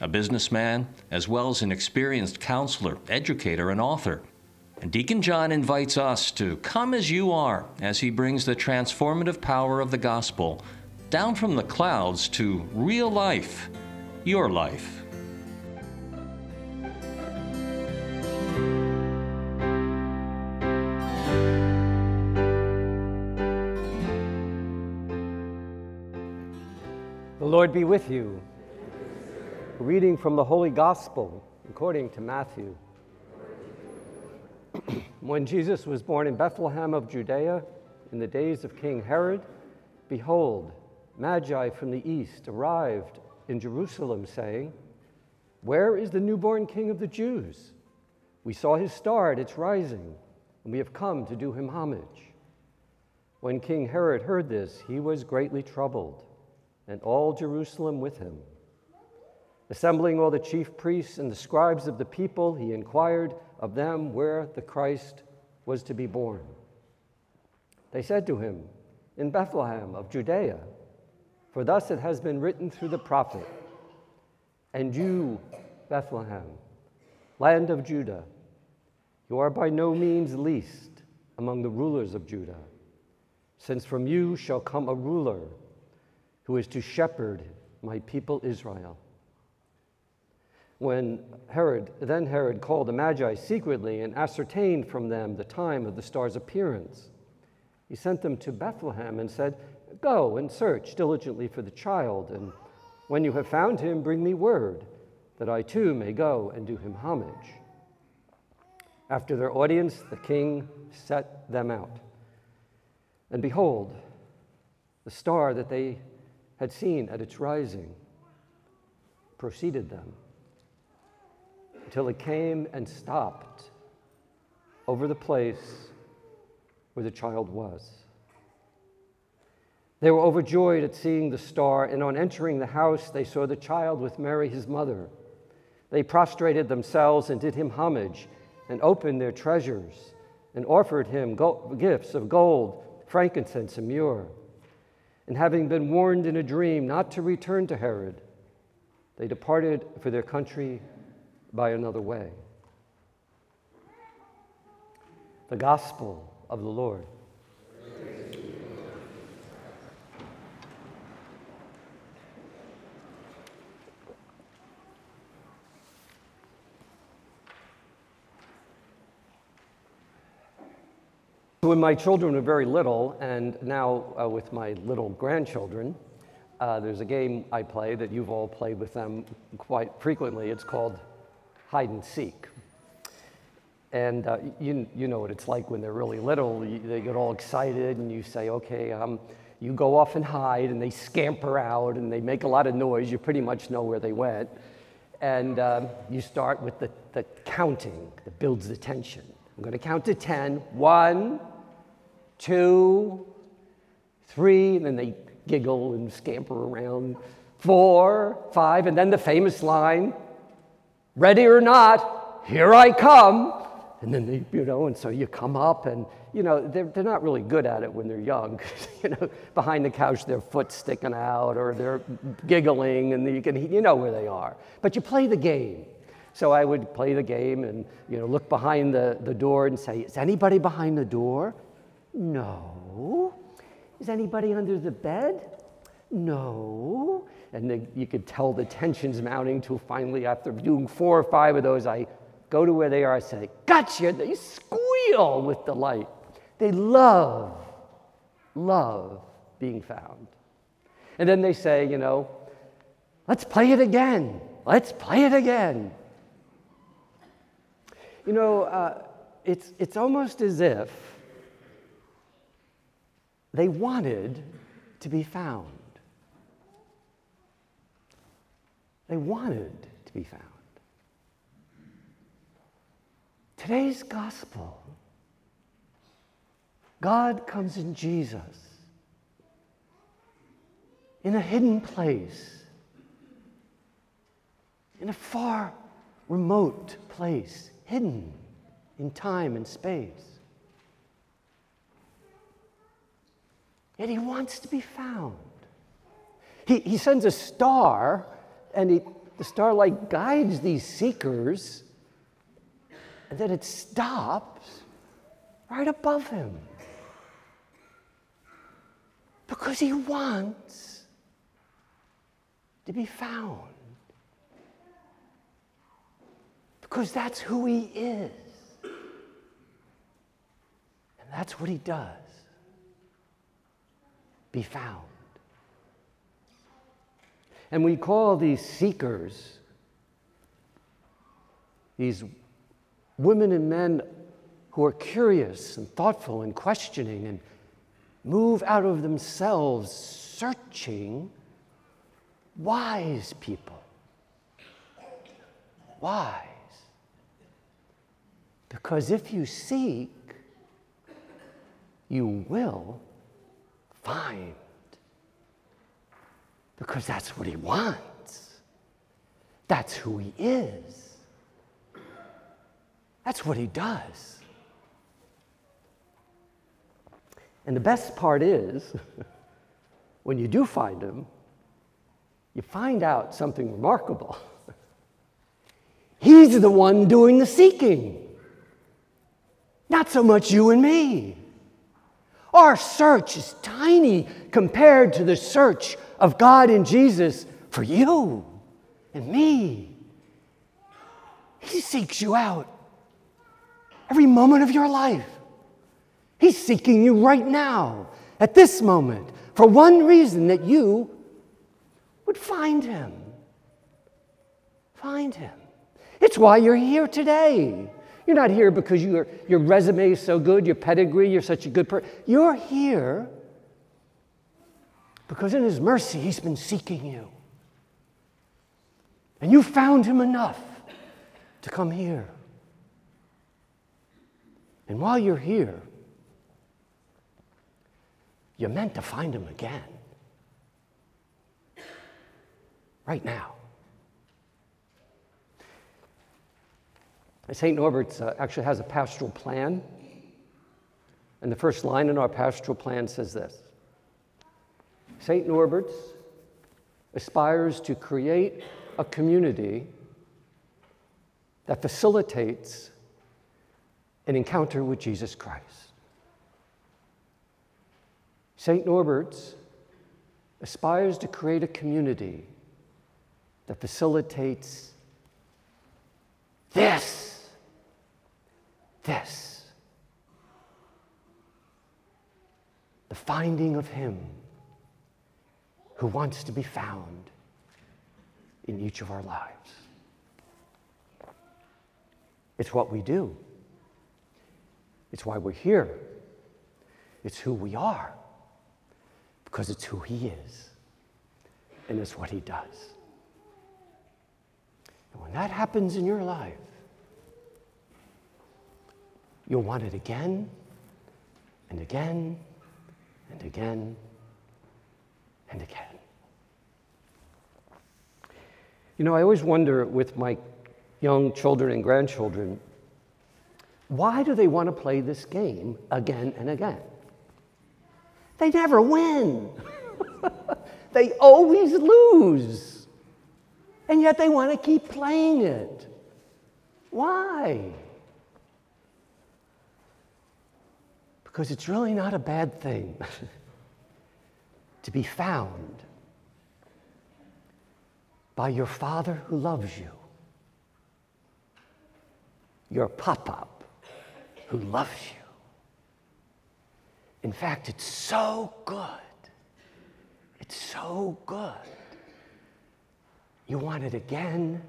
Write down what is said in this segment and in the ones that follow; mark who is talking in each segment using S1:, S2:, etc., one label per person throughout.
S1: a businessman, as well as an experienced counselor, educator, and author. And Deacon John invites us to come as you are as he brings the transformative power of the gospel down from the clouds to real life, your life.
S2: The Lord be with you. Reading from the Holy Gospel according to Matthew. when Jesus was born in Bethlehem of Judea in the days of King Herod, behold, Magi from the east arrived in Jerusalem, saying, Where is the newborn King of the Jews? We saw his star at its rising, and we have come to do him homage. When King Herod heard this, he was greatly troubled, and all Jerusalem with him. Assembling all the chief priests and the scribes of the people, he inquired of them where the Christ was to be born. They said to him, In Bethlehem of Judea, for thus it has been written through the prophet, And you, Bethlehem, land of Judah, you are by no means least among the rulers of Judah, since from you shall come a ruler who is to shepherd my people Israel when Herod, then Herod called the Magi secretly and ascertained from them the time of the star's appearance. He sent them to Bethlehem and said, Go and search diligently for the child, and when you have found him, bring me word, that I too may go and do him homage. After their audience, the king set them out. And behold, the star that they had seen at its rising preceded them until it came and stopped over the place where the child was. They were overjoyed at seeing the star, and on entering the house, they saw the child with Mary, his mother. They prostrated themselves and did him homage, and opened their treasures, and offered him gifts of gold, frankincense, and myrrh. And having been warned in a dream not to return to Herod, they departed for their country by another way. The Gospel of the Lord. When my children were very little, and now uh, with my little grandchildren, uh, there's a game I play that you've all played with them quite frequently. It's called hide and seek. And uh, you, you know what it's like when they're really little. You, they get all excited, and you say, okay, um, you go off and hide, and they scamper out, and they make a lot of noise. You pretty much know where they went. And um, you start with the, the counting that builds the tension. I'm going to count to 10. One, two, three, and then they giggle and scamper around. Four, five, and then the famous line ready or not, here I come. And then they, you know, and so you come up and, you know, they're, they're not really good at it when they're young. you know, behind the couch, their foot sticking out or they're giggling and you can, you know where they are. But you play the game. So I would play the game and, you know, look behind the, the door and say, is anybody behind the door? No. Is anybody under the bed? No and the, you could tell the tension's mounting to finally, after doing four or five of those, I go to where they are, I say, Gotcha! They squeal with delight. They love, love being found. And then they say, you know, let's play it again. Let's play it again. You know, uh, it's, it's almost as if they wanted to be found. They wanted to be found. Today's gospel God comes in Jesus in a hidden place, in a far remote place, hidden in time and space. Yet he wants to be found. He, he sends a star, and he, the starlight guides these seekers, and then it stops right above him. Because he wants to be found. Because that's who he is. And that's what he does be found. And we call these seekers, these women and men who are curious and thoughtful and questioning and move out of themselves searching, wise people. Wise. Because if you seek, you will find. Because that's what he wants. That's who he is. That's what he does. And the best part is, when you do find him, you find out something remarkable. He's the one doing the seeking, not so much you and me. Our search is tiny compared to the search of God in Jesus for you and me. He seeks you out every moment of your life. He's seeking you right now, at this moment, for one reason that you would find him. Find him. It's why you're here today. You're not here because your, your resume is so good, your pedigree, you're such a good person. You're here because in His mercy, He's been seeking you. And you found Him enough to come here. And while you're here, you're meant to find Him again. Right now. St. Norbert's uh, actually has a pastoral plan. And the first line in our pastoral plan says this St. Norbert's aspires to create a community that facilitates an encounter with Jesus Christ. St. Norbert's aspires to create a community that facilitates this this the finding of Him who wants to be found in each of our lives. It's what we do, it's why we're here, it's who we are, because it's who He is, and it's what He does. And when that happens in your life, You'll want it again and again and again and again. You know, I always wonder with my young children and grandchildren why do they want to play this game again and again? They never win. they always lose. And yet they want to keep playing it. Why? Because it's really not a bad thing to be found by your Father who loves you, your pop up who loves you. In fact, it's so good. It's so good. You want it again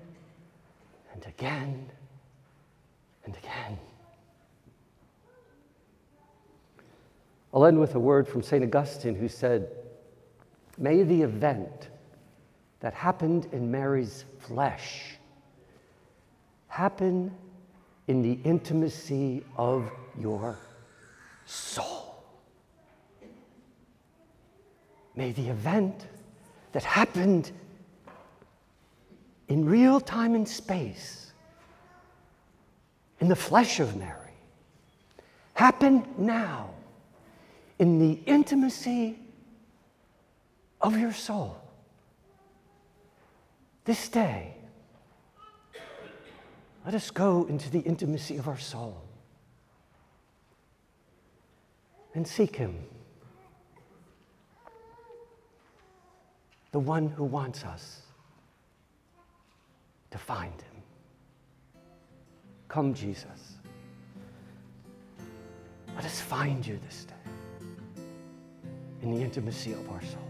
S2: and again and again. I'll end with a word from St. Augustine who said, May the event that happened in Mary's flesh happen in the intimacy of your soul. May the event that happened in real time and space, in the flesh of Mary, happen now in the intimacy of your soul. This day, let us go into the intimacy of our soul and seek Him, the one who wants us to find Him. Come, Jesus. Let us find you this day in the intimacy of our soul.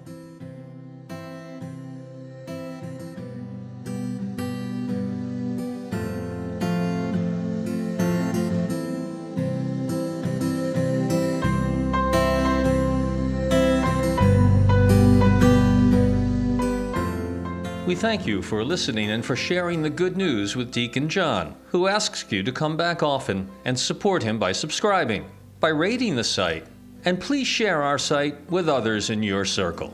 S1: We thank you for listening and for sharing the good news with Deacon John, who asks you to come back often and support him by subscribing, by rating the site, and please share our site with others in your circle.